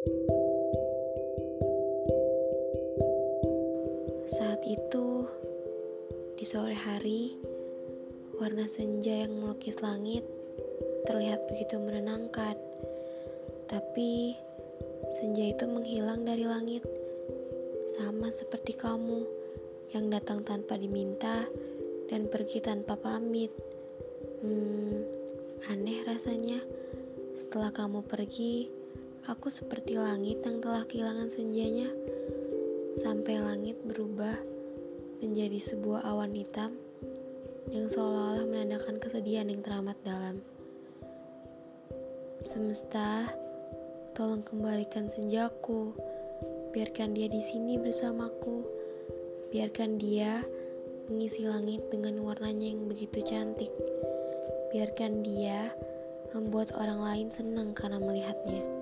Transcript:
Saat itu, di sore hari, warna senja yang melukis langit terlihat begitu menenangkan. Tapi, senja itu menghilang dari langit, sama seperti kamu yang datang tanpa diminta dan pergi tanpa pamit. Hmm, aneh rasanya. Setelah kamu pergi, aku seperti langit yang telah kehilangan senjanya. Sampai langit berubah menjadi sebuah awan hitam yang seolah-olah menandakan kesedihan yang teramat dalam. Semesta, tolong kembalikan senjaku. Biarkan dia di sini bersamaku. Biarkan dia mengisi langit dengan warnanya yang begitu cantik. Biarkan dia membuat orang lain senang karena melihatnya.